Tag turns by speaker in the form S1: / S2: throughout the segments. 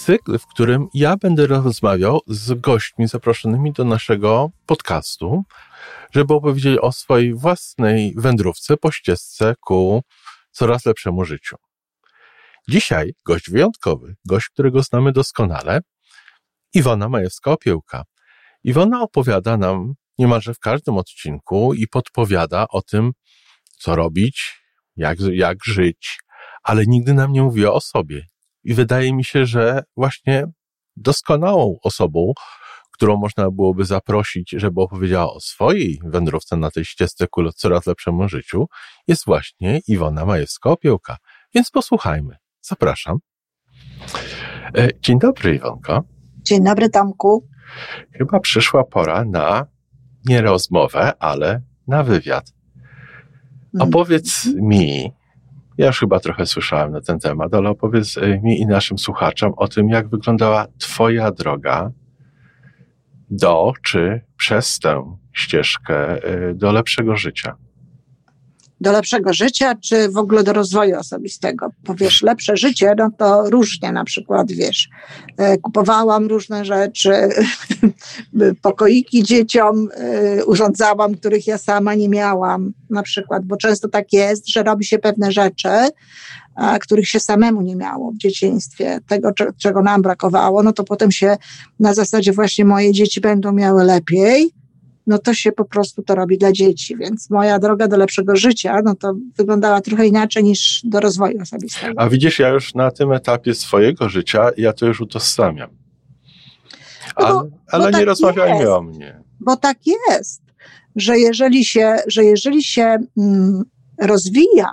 S1: Cykl, w którym ja będę rozmawiał z gośćmi zaproszonymi do naszego podcastu, żeby opowiedzieli o swojej własnej wędrówce po ścieżce ku coraz lepszemu życiu. Dzisiaj gość wyjątkowy, gość, którego znamy doskonale, Iwona Majewska-Opiełka. Iwona opowiada nam niemalże w każdym odcinku i podpowiada o tym, co robić, jak, jak żyć, ale nigdy nam nie mówiła o sobie. I wydaje mi się, że właśnie doskonałą osobą, którą można byłoby zaprosić, żeby opowiedziała o swojej wędrówce na tej ścieżce ku coraz lepszemu życiu, jest właśnie Iwona Majewska-Opiełka. Więc posłuchajmy. Zapraszam. E, dzień dobry, Iwonko.
S2: Dzień dobry, Tomku.
S1: Chyba przyszła pora na nie rozmowę, ale na wywiad. Mhm. Opowiedz mi, ja już chyba trochę słyszałem na ten temat, ale opowiedz e, mi i naszym słuchaczom o tym, jak wyglądała Twoja droga do czy przez tę ścieżkę e, do lepszego życia
S2: do lepszego życia, czy w ogóle do rozwoju osobistego. Powiesz, lepsze życie, no to różnie na przykład, wiesz, e, kupowałam różne rzeczy, pokoiki dzieciom e, urządzałam, których ja sama nie miałam, na przykład, bo często tak jest, że robi się pewne rzeczy, których się samemu nie miało w dzieciństwie, tego, czego nam brakowało, no to potem się na zasadzie właśnie moje dzieci będą miały lepiej, no to się po prostu to robi dla dzieci. Więc moja droga do lepszego życia, no to wyglądała trochę inaczej niż do rozwoju osobistego.
S1: A widzisz, ja już na tym etapie swojego życia, ja to już utożsamiam. No ale, ale nie tak rozmawiajmy jest, o mnie.
S2: Bo tak jest, że jeżeli się, że jeżeli się mm, rozwija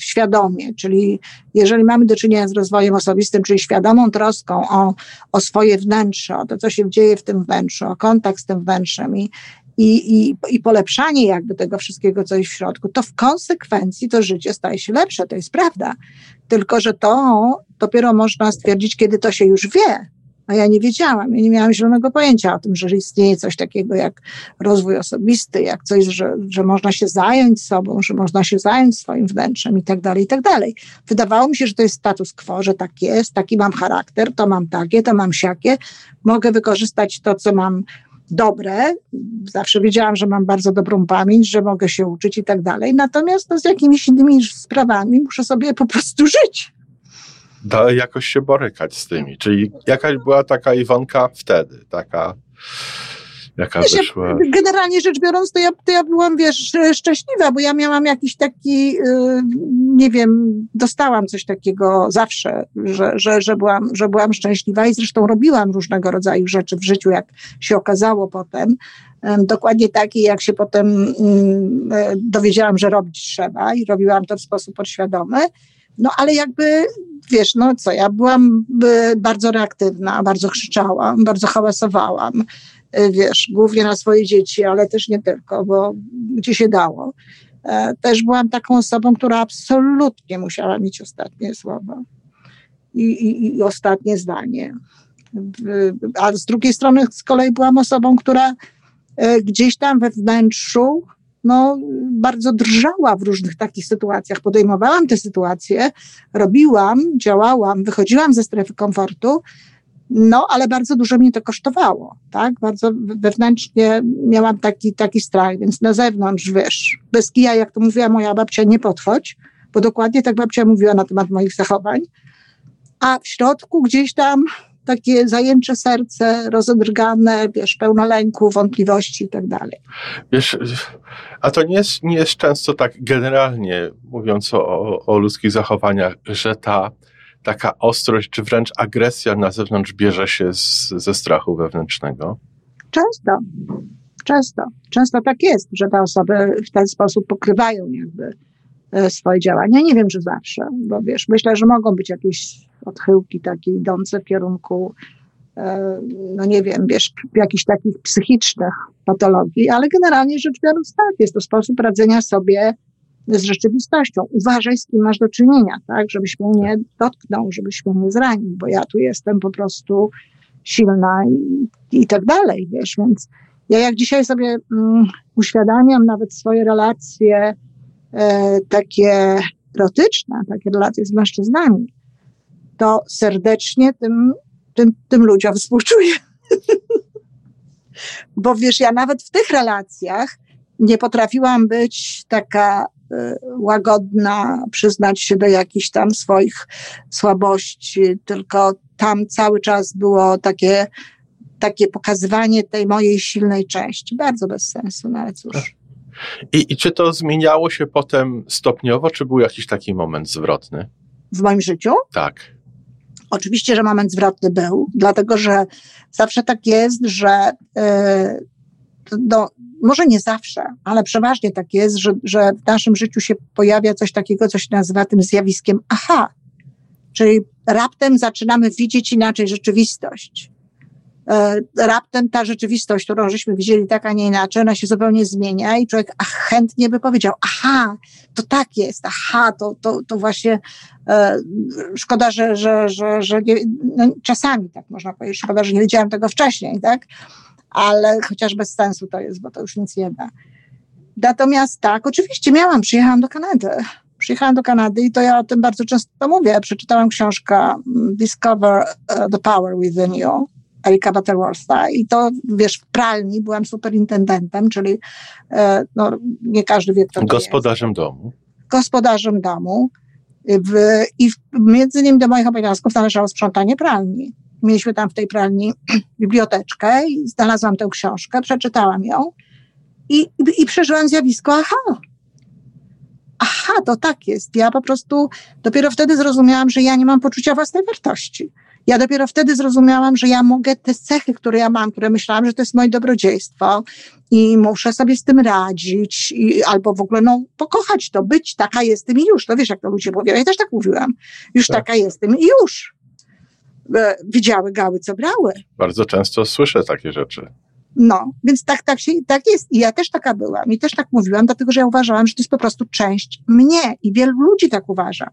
S2: świadomie, czyli jeżeli mamy do czynienia z rozwojem osobistym, czyli świadomą troską o, o swoje wnętrze, o to, co się dzieje w tym wnętrzu, o kontakt z tym wnętrzem i, i, i, i polepszanie jakby tego wszystkiego, co jest w środku, to w konsekwencji to życie staje się lepsze, to jest prawda. Tylko, że to dopiero można stwierdzić, kiedy to się już wie, a ja nie wiedziałam, ja nie miałam zielonego pojęcia o tym, że istnieje coś takiego jak rozwój osobisty, jak coś, że, że można się zająć sobą, że można się zająć swoim wnętrzem i tak dalej, i tak dalej. Wydawało mi się, że to jest status quo, że tak jest, taki mam charakter, to mam takie, to mam siakie, mogę wykorzystać to, co mam dobre. Zawsze wiedziałam, że mam bardzo dobrą pamięć, że mogę się uczyć i tak dalej. Natomiast no, z jakimiś innymi sprawami muszę sobie po prostu żyć
S1: da jakoś się borykać z tymi. Czyli jakaś była taka Iwonka wtedy, taka jaka wiesz, wyszła.
S2: Generalnie rzecz biorąc, to ja, to ja byłam, wiesz, szczęśliwa, bo ja miałam jakiś taki, yy, nie wiem, dostałam coś takiego zawsze, że, że, że, byłam, że byłam szczęśliwa i zresztą robiłam różnego rodzaju rzeczy w życiu, jak się okazało potem. Dokładnie takie, jak się potem mm, e, dowiedziałam, że robić trzeba i robiłam to w sposób podświadomy. No ale jakby, wiesz, no co, ja byłam bardzo reaktywna, bardzo krzyczałam, bardzo hałasowałam, y, wiesz, głównie na swoje dzieci, ale też nie tylko, bo gdzie się dało. E, też byłam taką osobą, która absolutnie musiała mieć ostatnie słowo i, i, i ostatnie zdanie. A z drugiej strony z kolei byłam osobą, która e, gdzieś tam we wnętrzu no, bardzo drżała w różnych takich sytuacjach. Podejmowałam te sytuacje, robiłam, działałam, wychodziłam ze strefy komfortu, no, ale bardzo dużo mnie to kosztowało, tak? Bardzo wewnętrznie miałam taki, taki strach, więc na zewnątrz, wiesz, bez kija, jak to mówiła moja babcia, nie podchodź, bo dokładnie tak babcia mówiła na temat moich zachowań. A w środku gdzieś tam takie zajęcze serce, rozedrgane, wiesz, pełne lęku, wątpliwości i tak dalej.
S1: Wiesz, a to nie jest, nie jest często tak generalnie, mówiąc o, o ludzkich zachowaniach, że ta taka ostrość, czy wręcz agresja na zewnątrz bierze się z, ze strachu wewnętrznego?
S2: Często. Często. Często tak jest, że te osoby w ten sposób pokrywają jakby swoje działania. Nie wiem, czy zawsze, bo wiesz, myślę, że mogą być jakieś odchyłki takie idące w kierunku, e, no nie wiem, wiesz, jakichś takich psychicznych patologii, ale generalnie rzecz biorąc tak, jest to sposób radzenia sobie z rzeczywistością. Uważaj, z kim masz do czynienia, tak, żebyś mnie nie dotknął, żebyś mnie nie zranił, bo ja tu jestem po prostu silna i, i tak dalej, wiesz, więc ja jak dzisiaj sobie mm, uświadamiam nawet swoje relacje e, takie erotyczne, takie relacje z mężczyznami, to serdecznie tym, tym, tym ludziom współczuję. Bo wiesz, ja nawet w tych relacjach nie potrafiłam być taka y, łagodna, przyznać się do jakichś tam swoich słabości, tylko tam cały czas było takie, takie pokazywanie tej mojej silnej części. Bardzo bez sensu, no ale cóż.
S1: I, I czy to zmieniało się potem stopniowo, czy był jakiś taki moment zwrotny?
S2: W moim życiu?
S1: Tak.
S2: Oczywiście, że moment zwrotny był, dlatego że zawsze tak jest, że yy, no, może nie zawsze, ale przeważnie tak jest, że, że w naszym życiu się pojawia coś takiego, co się nazywa tym zjawiskiem aha. Czyli raptem zaczynamy widzieć inaczej rzeczywistość. E, raptem ta rzeczywistość, którą żeśmy widzieli tak, a nie inaczej, ona się zupełnie zmienia i człowiek chętnie by powiedział, aha, to tak jest, aha, to, to, to właśnie e, szkoda, że, że, że, że nie, no, czasami tak można powiedzieć, szkoda, że nie wiedziałam tego wcześniej, tak? Ale chociaż bez sensu to jest, bo to już nic nie da. Natomiast tak, oczywiście miałam, przyjechałam do Kanady. Przyjechałam do Kanady i to ja o tym bardzo często mówię. Przeczytałam książkę mm, Discover e, the Power Within You Erika Butterwortha i to, wiesz, w pralni byłam superintendentem, czyli e, no, nie każdy wie, kto to
S1: Gospodarzem
S2: jest.
S1: domu.
S2: Gospodarzem domu. W, I w, między innymi do moich obowiązków należało sprzątanie pralni. Mieliśmy tam w tej pralni biblioteczkę i znalazłam tę książkę, przeczytałam ją i, i przeżyłam zjawisko aha. Aha, to tak jest. Ja po prostu dopiero wtedy zrozumiałam, że ja nie mam poczucia własnej wartości ja dopiero wtedy zrozumiałam, że ja mogę te cechy, które ja mam, które myślałam, że to jest moje dobrodziejstwo i muszę sobie z tym radzić, i, albo w ogóle no, pokochać to, być taka jestem i już. No wiesz, jak to ludzie mówią. Ja też tak mówiłam. Już tak. taka jestem i już. E, widziały gały, co brały.
S1: Bardzo często słyszę takie rzeczy.
S2: No, więc tak, tak, się, tak jest. I ja też taka byłam. I też tak mówiłam, dlatego że ja uważałam, że to jest po prostu część mnie. I wielu ludzi tak uważa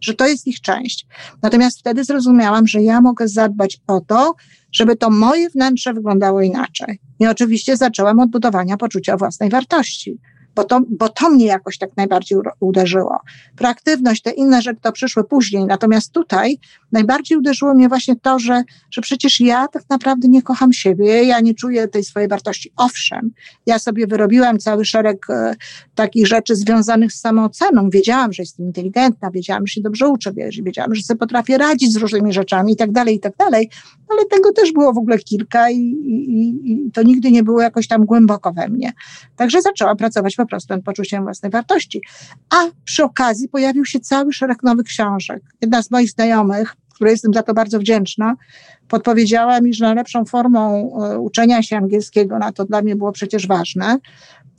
S2: że to jest ich część. Natomiast wtedy zrozumiałam, że ja mogę zadbać o to, żeby to moje wnętrze wyglądało inaczej. I oczywiście zaczęłam od budowania poczucia własnej wartości bo to, bo to mnie jakoś tak najbardziej uderzyło. Proaktywność, te inne rzeczy to przyszły później, natomiast tutaj najbardziej uderzyło mnie właśnie to, że, że przecież ja tak naprawdę nie kocham siebie, ja nie czuję tej swojej wartości. Owszem, ja sobie wyrobiłam cały szereg e, takich rzeczy związanych z samooceną. Wiedziałam, że jestem inteligentna, wiedziałam, że się dobrze uczę, wiedziałam, że sobie potrafię radzić z różnymi rzeczami i tak dalej, i tak dalej, ale tego też było w ogóle kilka i, i, i to nigdy nie było jakoś tam głęboko we mnie. Także zaczęłam pracować po prostu nad poczuciem własnej wartości. A przy okazji pojawił się cały szereg nowych książek. Jedna z moich znajomych, której jestem za to bardzo wdzięczna, podpowiedziała mi, że najlepszą formą e, uczenia się angielskiego, na to dla mnie było przecież ważne,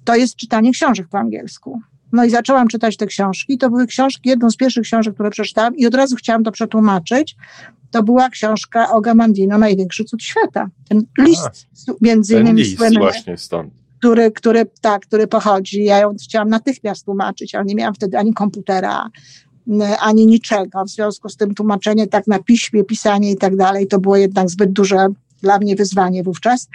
S2: to jest czytanie książek po angielsku. No i zaczęłam czytać te książki. To były książki, jedną z pierwszych książek, które przeczytałam i od razu chciałam to przetłumaczyć. To była książka o Gamandino, Największy cud świata. Ten list, A, między innymi
S1: list słynny, właśnie stąd
S2: który, który, tak, który pochodzi. Ja ją chciałam natychmiast tłumaczyć, ale nie miałam wtedy ani komputera, ani niczego. W związku z tym tłumaczenie tak na piśmie, pisanie i tak dalej, to było jednak zbyt duże dla mnie wyzwanie wówczas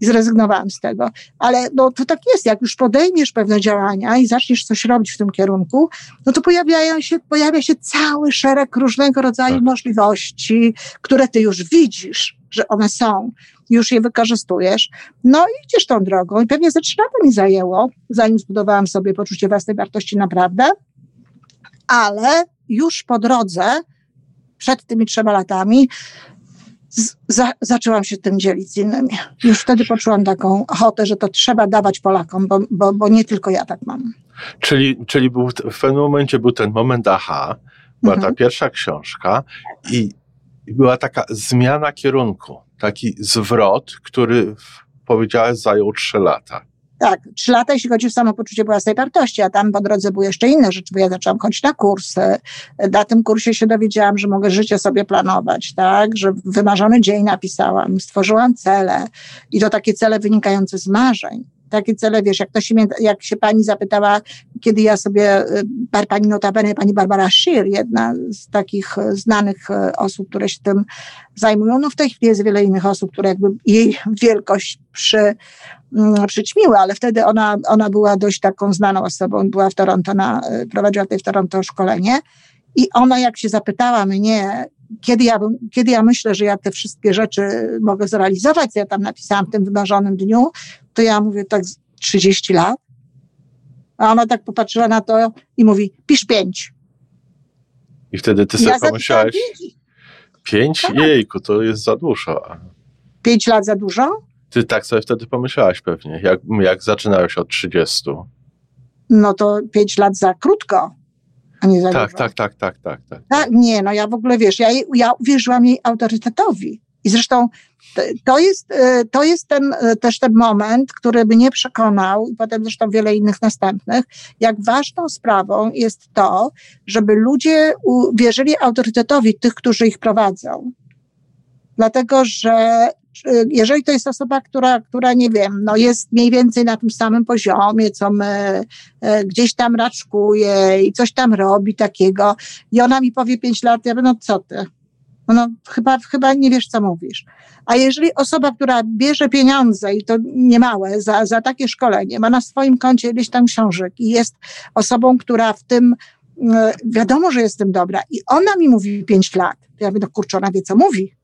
S2: i zrezygnowałam z tego. Ale no, to tak jest, jak już podejmiesz pewne działania i zaczniesz coś robić w tym kierunku, no to pojawiają się, pojawia się cały szereg różnego rodzaju tak. możliwości, które ty już widzisz, że one są, już je wykorzystujesz. No i idziesz tą drogą i pewnie ze trzy lata mi zajęło, zanim zbudowałam sobie poczucie własnej wartości naprawdę, ale już po drodze, przed tymi trzema latami, za, zaczęłam się tym dzielić z innymi. Już wtedy poczułam taką ochotę, że to trzeba dawać Polakom, bo, bo, bo nie tylko ja tak mam.
S1: Czyli, czyli był, w pewnym momencie był ten moment aha, była mhm. ta pierwsza książka i, i była taka zmiana kierunku, taki zwrot, który powiedziałeś zajął trzy lata.
S2: Tak, trzy lata, jeśli chodzi o samopoczucie własnej wartości, a tam po drodze były jeszcze inne rzeczy, bo ja zaczęłam chodzić na kursy. Na tym kursie się dowiedziałam, że mogę życie sobie planować, tak, że wymarzony dzień napisałam, stworzyłam cele i to takie cele wynikające z marzeń takie cele, wiesz, jak to się, jak się pani zapytała, kiedy ja sobie, y, pani notabene, pani Barbara Scheer, jedna z takich y, znanych y, osób, które się tym zajmują, no w tej chwili jest wiele innych osób, które jakby jej wielkość przy, mm, przyćmiły, ale wtedy ona, ona była dość taką znaną osobą, była w Toronto, na, prowadziła tutaj w Toronto szkolenie i ona jak się zapytała mnie, kiedy ja, kiedy ja myślę, że ja te wszystkie rzeczy mogę zrealizować, co ja tam napisałam w tym wymarzonym dniu, to ja mówię tak 30 lat. A ona tak popatrzyła na to i mówi, pisz pięć.
S1: I wtedy ty sobie ja pomyślałeś, pięć? Tak. Jejku, to jest za dużo.
S2: Pięć lat za dużo?
S1: Ty tak sobie wtedy pomyślałaś pewnie, jak, jak zaczynałeś od 30.
S2: No to pięć lat za krótko a nie
S1: tak. Tak, tak, tak, tak, tak.
S2: tak nie, no ja w ogóle, wiesz, ja, ja uwierzyłam jej autorytetowi. I zresztą to jest, e, to jest ten, e, też ten moment, który mnie przekonał, i potem zresztą wiele innych następnych, jak ważną sprawą jest to, żeby ludzie wierzyli autorytetowi tych, którzy ich prowadzą. Dlatego, że jeżeli to jest osoba, która, która nie wiem, no jest mniej więcej na tym samym poziomie, co my, e, gdzieś tam raczkuje i coś tam robi takiego i ona mi powie pięć lat, ja mówię, no co ty? No, no chyba, chyba nie wiesz, co mówisz. A jeżeli osoba, która bierze pieniądze i to niemałe za, za takie szkolenie, ma na swoim koncie ileś tam książek i jest osobą, która w tym e, wiadomo, że jestem dobra i ona mi mówi pięć lat, to ja mówię, no kurczę, ona wie, co mówi.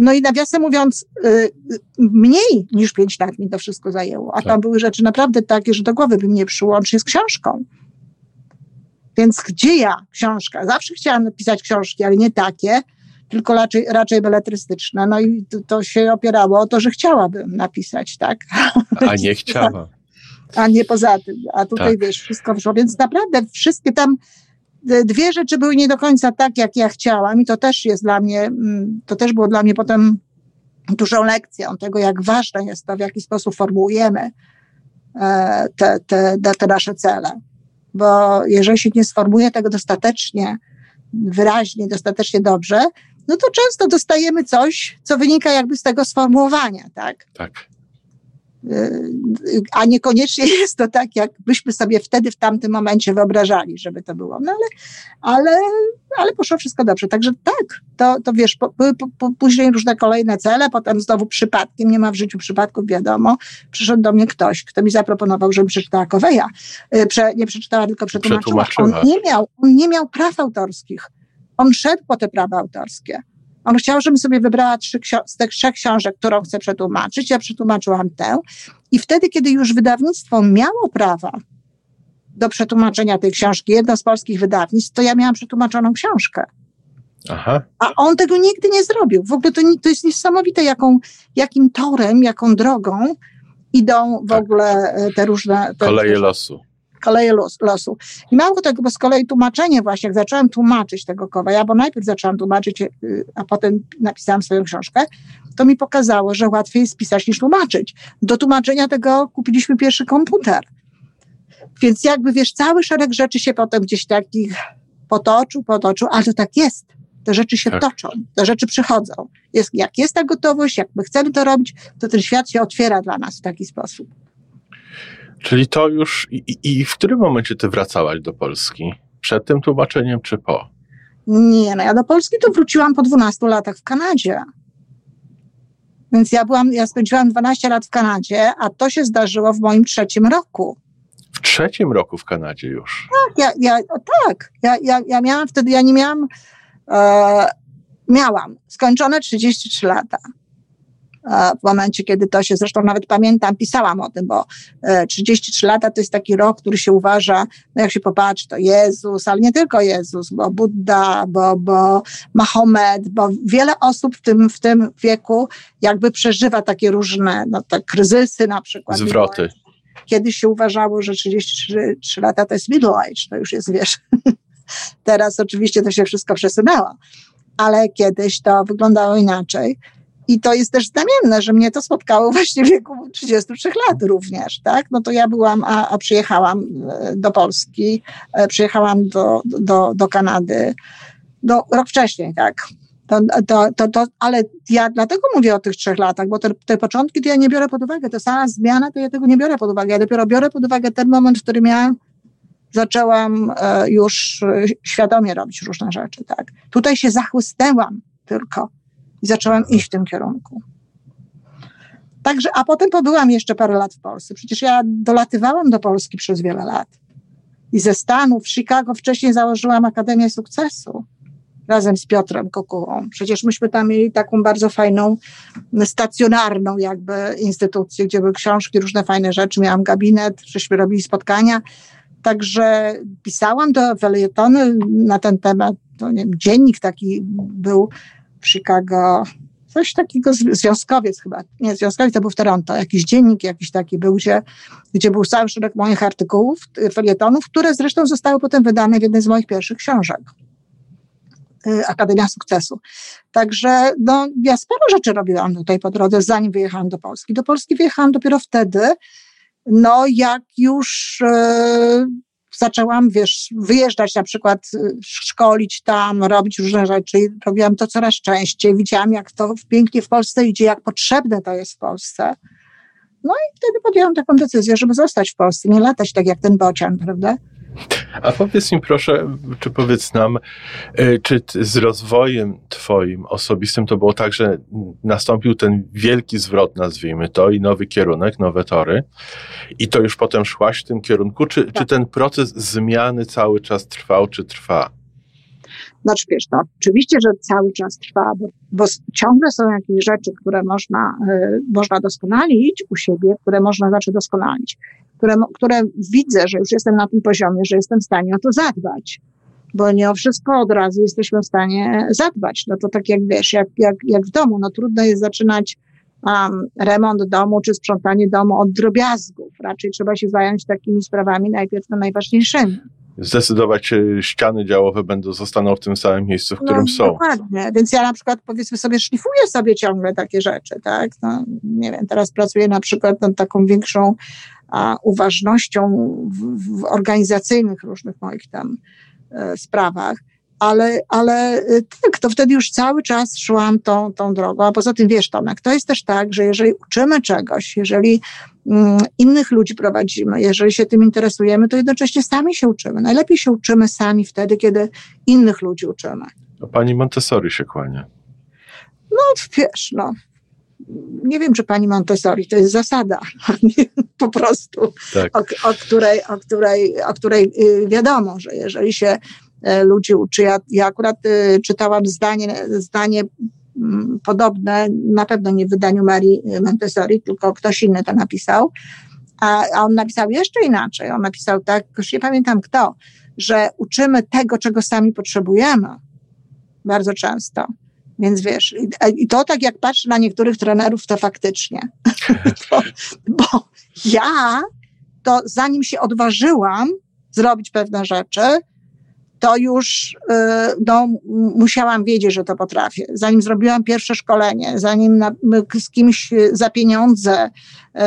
S2: No i nawiasem mówiąc, y, mniej niż pięć lat mi to wszystko zajęło. A tak. tam były rzeczy naprawdę takie, że do głowy by mnie przyłączyć z książką. Więc gdzie ja książka? Zawsze chciałam napisać książki, ale nie takie, tylko raczej, raczej beletrystyczne. No i to, to się opierało o to, że chciałabym napisać, tak?
S1: A nie chciała.
S2: A nie poza tym. A tutaj tak. wiesz, wszystko wyszło. Więc naprawdę wszystkie tam dwie rzeczy były nie do końca tak, jak ja chciałam i to też jest dla mnie, mm, to też było dla mnie potem dużą lekcją tego, jak ważne jest to, w jaki sposób formułujemy e, te, te, te nasze cele. Bo jeżeli się nie sformułuje tego dostatecznie wyraźnie, dostatecznie dobrze, no to często dostajemy coś, co wynika jakby z tego sformułowania, tak?
S1: Tak.
S2: Y, a niekoniecznie jest to tak, jak byśmy sobie wtedy w tamtym momencie wyobrażali, żeby to było. No ale, ale, ale poszło wszystko dobrze. Także tak, to, to wiesz, były po, po, później różne kolejne cele, potem znowu przypadkiem, nie ma w życiu przypadków, wiadomo, przyszedł do mnie ktoś, kto mi zaproponował, żebym przeczytała Koweja. Y, prze, nie przeczytała, tylko przetłumaczyła. On nie, miał, on nie miał praw autorskich. On szedł po te prawa autorskie. On chciał, żebym sobie wybrała trzy z tych trzech książek, którą chcę przetłumaczyć. Ja przetłumaczyłam tę. I wtedy, kiedy już wydawnictwo miało prawa do przetłumaczenia tej książki, jedno z polskich wydawnictw, to ja miałam przetłumaczoną książkę. Aha. A on tego nigdy nie zrobił. W ogóle to, to jest niesamowite, jaką, jakim torem, jaką drogą idą w tak. ogóle e, te różne. Te,
S1: Koleje losu
S2: koleje los, losu. I mało tego, bo z kolei tłumaczenie właśnie, jak zaczęłam tłumaczyć tego Kowaja, bo najpierw zaczęłam tłumaczyć, y, a potem napisałam swoją książkę, to mi pokazało, że łatwiej jest pisać niż tłumaczyć. Do tłumaczenia tego kupiliśmy pierwszy komputer. Więc jakby, wiesz, cały szereg rzeczy się potem gdzieś takich potoczył, potoczył, ale to tak jest. Te rzeczy się tak. toczą, te rzeczy przychodzą. Jest, jak jest ta gotowość, jak my chcemy to robić, to ten świat się otwiera dla nas w taki sposób.
S1: Czyli to już. I, I, w którym momencie ty wracałaś do Polski? Przed tym tłumaczeniem, czy po?
S2: Nie, no ja do Polski to wróciłam po 12 latach w Kanadzie. Więc ja byłam, ja spędziłam 12 lat w Kanadzie, a to się zdarzyło w moim trzecim roku.
S1: W trzecim roku w Kanadzie już?
S2: Tak, ja, ja, tak. Ja, ja, ja miałam wtedy, ja nie miałam, e, miałam skończone 33 lata w momencie, kiedy to się, zresztą nawet pamiętam, pisałam o tym, bo 33 e, lata to jest taki rok, który się uważa, no jak się popatrzy, to Jezus, ale nie tylko Jezus, bo Buddha, bo, bo Mahomet, bo wiele osób w tym, w tym wieku jakby przeżywa takie różne, no te kryzysy na przykład.
S1: Zwroty.
S2: Kiedyś się uważało, że 33 lata to jest middle age, to już jest, wiesz, teraz oczywiście to się wszystko przesunęło, ale kiedyś to wyglądało inaczej. I to jest też znamienne, że mnie to spotkało właśnie w wieku 33 lat również, tak? No to ja byłam, a, a przyjechałam e, do Polski, e, przyjechałam do, do, do Kanady, do, rok wcześniej, tak? To, to, to, to, ale ja dlatego mówię o tych trzech latach, bo te, te początki to ja nie biorę pod uwagę, to sama zmiana to ja tego nie biorę pod uwagę, ja dopiero biorę pod uwagę ten moment, w którym ja zaczęłam e, już świadomie robić różne rzeczy, tak? Tutaj się zachłysnęłam tylko i zaczęłam iść w tym kierunku. Także, a potem pobyłam jeszcze parę lat w Polsce. Przecież ja dolatywałam do Polski przez wiele lat. I ze Stanów, w Chicago wcześniej założyłam Akademię Sukcesu razem z Piotrem Kokułą. Przecież myśmy tam mieli taką bardzo fajną, stacjonarną jakby instytucję, gdzie były książki, różne fajne rzeczy. Miałam gabinet, żeśmy robili spotkania. Także pisałam do felietony na ten temat. To, nie wiem, dziennik taki był w Chicago, coś takiego, związkowiec chyba, nie, związkowiec to był w Toronto, jakiś dziennik jakiś taki był, gdzie, gdzie był cały szereg moich artykułów, felietonów, które zresztą zostały potem wydane w jednej z moich pierwszych książek. Y, Akademia Sukcesu. Także no, ja sporo rzeczy robiłam tutaj po drodze, zanim wyjechałam do Polski. Do Polski wyjechałam dopiero wtedy, no jak już e, zaczęłam, wiesz, wyjeżdżać na przykład, y, szkolić tam, robić różne rzeczy. Robiłam to coraz częściej. Widziałam, jak to pięknie w Polsce idzie, jak potrzebne to jest w Polsce. No i wtedy podjęłam taką decyzję, żeby zostać w Polsce, nie latać tak jak ten bocian, prawda?
S1: A powiedz mi proszę, czy powiedz nam, e, czy z rozwojem twoim osobistym to było tak, że nastąpił ten wielki zwrot, nazwijmy to, i nowy kierunek, nowe tory i to już potem szłaś w tym kierunku, czy, tak. czy ten proces zmiany cały czas trwał, czy trwa?
S2: Znaczy wiesz, no, oczywiście, że cały czas trwa, bo, bo ciągle są jakieś rzeczy, które można, y, można doskonalić u siebie, które można znaczy doskonalić które, które widzę, że już jestem na tym poziomie, że jestem w stanie o to zadbać. Bo nie o wszystko od razu jesteśmy w stanie zadbać. No to tak jak wiesz, jak, jak, jak w domu, no trudno jest zaczynać um, remont domu czy sprzątanie domu od drobiazgów. Raczej trzeba się zająć takimi sprawami najpierw no, najważniejszymi
S1: zdecydować ściany działowe będą, zostaną w tym samym miejscu, w którym no, są.
S2: Dokładnie, więc ja na przykład powiedzmy sobie szlifuję sobie ciągle takie rzeczy, tak, no, nie wiem, teraz pracuję na przykład nad taką większą a, uważnością w, w organizacyjnych różnych moich tam e, sprawach, ale, ale e, tak, to wtedy już cały czas szłam tą, tą drogą. A poza tym wiesz, Tomek, to jest też tak, że jeżeli uczymy czegoś, jeżeli mm, innych ludzi prowadzimy, jeżeli się tym interesujemy, to jednocześnie sami się uczymy. Najlepiej się uczymy sami wtedy, kiedy innych ludzi uczymy.
S1: A pani Montessori się kłania.
S2: No wiesz, no, nie wiem, czy pani Montessori to jest zasada, po prostu, tak. o, o, której, o, której, o której y, wiadomo, że jeżeli się ludzi uczy, ja, ja akurat y, czytałam zdanie, zdanie mm, podobne, na pewno nie w wydaniu Marii Montessori, tylko ktoś inny to napisał, a, a on napisał jeszcze inaczej, on napisał tak, już nie pamiętam kto, że uczymy tego, czego sami potrzebujemy, bardzo często. Więc wiesz, i to tak jak patrzę na niektórych trenerów, to faktycznie. bo, bo ja to zanim się odważyłam zrobić pewne rzeczy, to już y, no, musiałam wiedzieć, że to potrafię. Zanim zrobiłam pierwsze szkolenie, zanim na, z kimś za pieniądze y,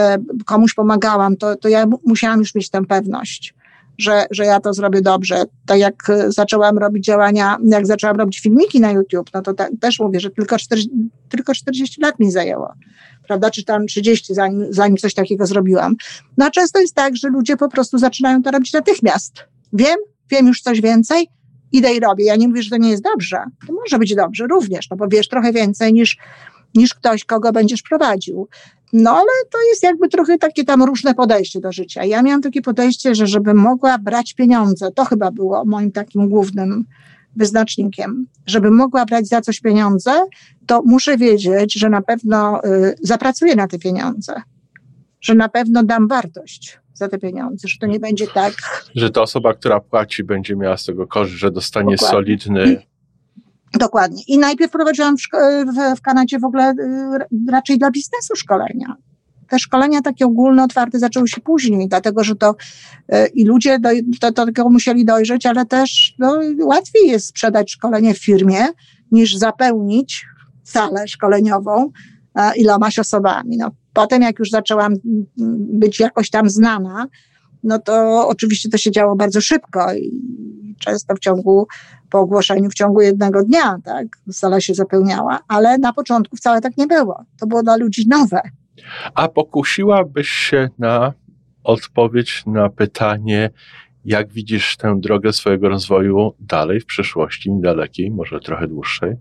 S2: komuś pomagałam, to, to ja musiałam już mieć tę pewność że, że ja to zrobię dobrze. Tak jak zaczęłam robić działania, jak zaczęłam robić filmiki na YouTube, no to ta, też mówię, że tylko 40, tylko 40 lat mi zajęło. Prawda, czy tam 30, zanim, zanim coś takiego zrobiłam. No a często jest tak, że ludzie po prostu zaczynają to robić natychmiast. Wiem, wiem już coś więcej, idę i robię. Ja nie mówię, że to nie jest dobrze. To może być dobrze również, no bo wiesz trochę więcej niż, niż ktoś, kogo będziesz prowadził. No ale to jest jakby trochę takie tam różne podejście do życia. Ja miałam takie podejście, że żeby mogła brać pieniądze, to chyba było moim takim głównym wyznacznikiem. Żeby mogła brać za coś pieniądze, to muszę wiedzieć, że na pewno y, zapracuję na te pieniądze, że na pewno dam wartość za te pieniądze, że to nie będzie tak.
S1: Że ta osoba, która płaci, będzie miała z tego korzyść, że dostanie Dokładnie. solidny
S2: Dokładnie. I najpierw prowadziłam w, w, w Kanadzie w ogóle y, raczej dla biznesu szkolenia. Te szkolenia takie ogólne, otwarte zaczęły się później, dlatego że to y, i ludzie do, do, do tego musieli dojrzeć, ale też no, łatwiej jest sprzedać szkolenie w firmie, niż zapełnić salę szkoleniową ilomaś osobami. No, potem, jak już zaczęłam być jakoś tam znana, no to oczywiście to się działo bardzo szybko i często w ciągu, po ogłoszeniu w ciągu jednego dnia, tak, sala się zapełniała, ale na początku wcale tak nie było. To było dla ludzi nowe.
S1: A pokusiłabyś się na odpowiedź na pytanie, jak widzisz tę drogę swojego rozwoju dalej w przyszłości, niedalekiej, może trochę dłuższej?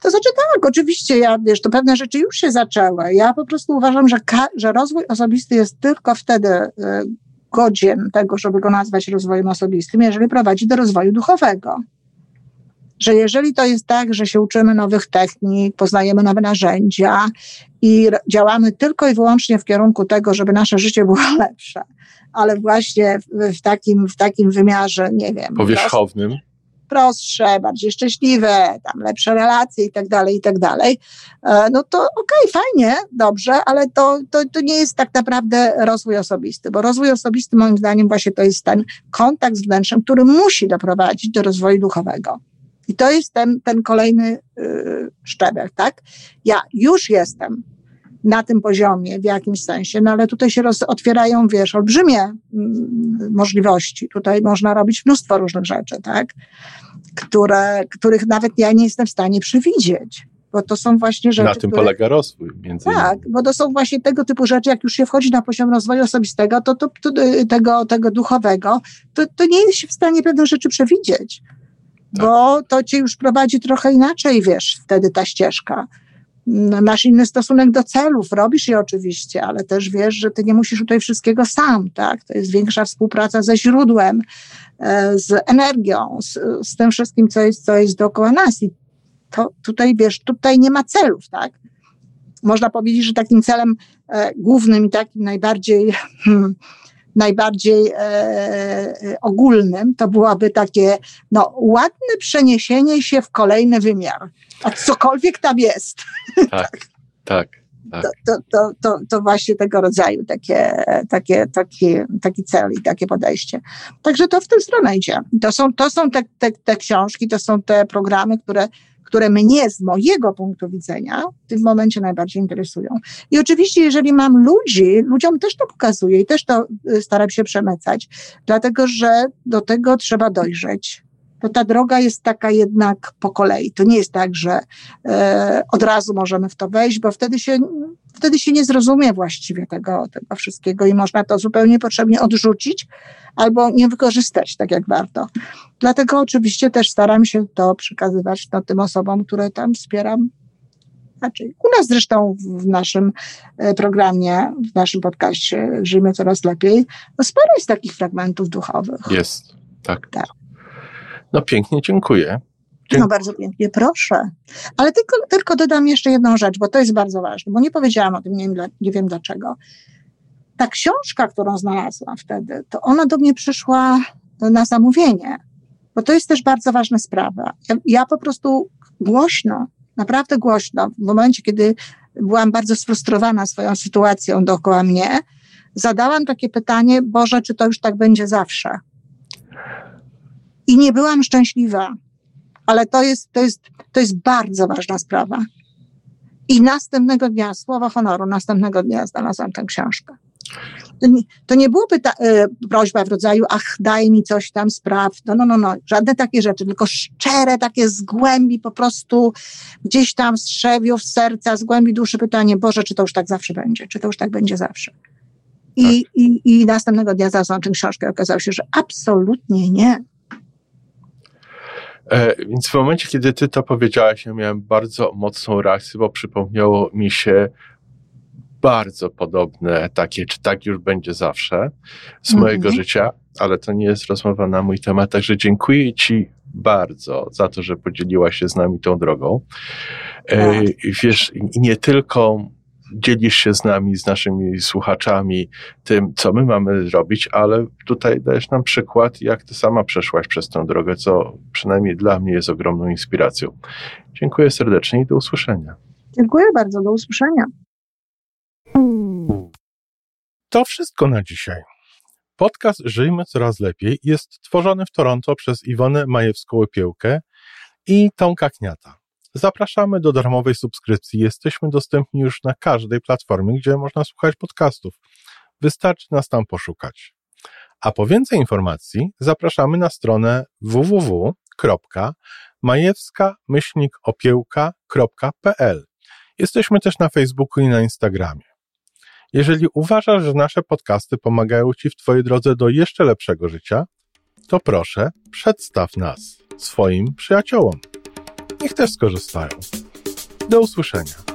S2: To znaczy tak, oczywiście, ja, wiesz, to pewne rzeczy już się zaczęły. Ja po prostu uważam, że, że rozwój osobisty jest tylko wtedy y, godzien tego, żeby go nazwać rozwojem osobistym, jeżeli prowadzi do rozwoju duchowego. Że jeżeli to jest tak, że się uczymy nowych technik, poznajemy nowe narzędzia i działamy tylko i wyłącznie w kierunku tego, żeby nasze życie było lepsze, ale właśnie w, w takim, w takim wymiarze, nie wiem.
S1: Powierzchownym
S2: prostsze, bardziej szczęśliwe, tam lepsze relacje i tak dalej, i tak dalej, e, no to okej, okay, fajnie, dobrze, ale to, to, to nie jest tak naprawdę rozwój osobisty, bo rozwój osobisty moim zdaniem właśnie to jest ten kontakt z wnętrzem, który musi doprowadzić do rozwoju duchowego. I to jest ten, ten kolejny yy, szczebel, tak? Ja już jestem na tym poziomie w jakimś sensie, no ale tutaj się roz, otwierają, wiesz, olbrzymie mm, możliwości. Tutaj można robić mnóstwo różnych rzeczy, tak? Które, których nawet ja nie jestem w stanie przewidzieć. Bo to są właśnie rzeczy.
S1: Na tym które, polega rozwój, między
S2: innymi. Tak, bo to są właśnie tego typu rzeczy, jak już się wchodzi na poziom rozwoju osobistego, to, to, to tego, tego duchowego, to, to nie jest się w stanie pewne rzeczy przewidzieć. Tak. Bo to cię już prowadzi trochę inaczej, wiesz, wtedy ta ścieżka masz inny stosunek do celów, robisz je oczywiście, ale też wiesz, że ty nie musisz tutaj wszystkiego sam, tak? To jest większa współpraca ze źródłem, e, z energią, z, z tym wszystkim, co jest, co jest dookoła nas. I to tutaj, wiesz, tutaj nie ma celów, tak? Można powiedzieć, że takim celem e, głównym i takim najbardziej najbardziej e, ogólnym, to byłoby takie no, ładne przeniesienie się w kolejny wymiar. A cokolwiek tam jest.
S1: Tak, tak.
S2: Tak. To, to, to, to, to właśnie tego rodzaju takie, takie, takie, taki cel i takie podejście. Także to w tę stronę idzie. To są, to są te, te, te książki, to są te programy, które które mnie z mojego punktu widzenia w tym momencie najbardziej interesują. I oczywiście, jeżeli mam ludzi, ludziom też to pokazuję i też to y, staram się przemycać, dlatego że do tego trzeba dojrzeć to ta droga jest taka jednak po kolei. To nie jest tak, że e, od razu możemy w to wejść, bo wtedy się, wtedy się nie zrozumie właściwie tego, tego wszystkiego i można to zupełnie potrzebnie odrzucić albo nie wykorzystać tak jak warto. Dlatego oczywiście też staram się to przekazywać no, tym osobom, które tam wspieram znaczy, u nas zresztą w naszym e, programie, w naszym podcaście Żyjmy Coraz Lepiej, no sporo jest takich fragmentów duchowych.
S1: Jest, tak. tak. No pięknie, dziękuję.
S2: No bardzo pięknie, proszę. Ale tylko, tylko dodam jeszcze jedną rzecz, bo to jest bardzo ważne, bo nie powiedziałam o tym, nie wiem, nie wiem dlaczego. Ta książka, którą znalazłam wtedy, to ona do mnie przyszła na zamówienie, bo to jest też bardzo ważna sprawa. Ja, ja po prostu głośno, naprawdę głośno, w momencie, kiedy byłam bardzo sfrustrowana swoją sytuacją dookoła mnie, zadałam takie pytanie, Boże, czy to już tak będzie zawsze? I nie byłam szczęśliwa, ale to jest, to jest, to jest bardzo ważna sprawa. I następnego dnia, słowa honoru, następnego dnia znalazłam tę książkę. To nie, to nie było pyta- e, prośba w rodzaju, ach, daj mi coś tam, spraw. No, no, no, no, żadne takie rzeczy, tylko szczere, takie z głębi po prostu, gdzieś tam z trzewiów, z serca, z głębi duszy pytanie, Boże, czy to już tak zawsze będzie? Czy to już tak będzie zawsze? I, tak. i, i następnego dnia znalazłam tę książkę. Okazało się, że absolutnie nie.
S1: E, więc w momencie, kiedy ty to powiedziałaś, ja miałem bardzo mocną reakcję, bo przypomniało mi się bardzo podobne takie, czy tak już będzie zawsze z mm -hmm. mojego życia, ale to nie jest rozmowa na mój temat, także dziękuję ci bardzo za to, że podzieliłaś się z nami tą drogą. E, tak. Wiesz, nie tylko dzielisz się z nami, z naszymi słuchaczami tym, co my mamy robić, ale tutaj dajesz nam przykład, jak ty sama przeszłaś przez tę drogę, co przynajmniej dla mnie jest ogromną inspiracją. Dziękuję serdecznie i do usłyszenia.
S2: Dziękuję bardzo, do usłyszenia.
S1: To wszystko na dzisiaj. Podcast Żyjmy Coraz Lepiej jest tworzony w Toronto przez Iwonę Majewską-Opiełkę i Tomka Kniata. Zapraszamy do darmowej subskrypcji. Jesteśmy dostępni już na każdej platformie, gdzie można słuchać podcastów. Wystarczy nas tam poszukać. A po więcej informacji zapraszamy na stronę www.majewska-opiełka.pl. Jesteśmy też na Facebooku i na Instagramie. Jeżeli uważasz, że nasze podcasty pomagają Ci w Twojej drodze do jeszcze lepszego życia, to proszę, przedstaw nas swoim przyjaciołom. Niech też skorzystają. Do usłyszenia.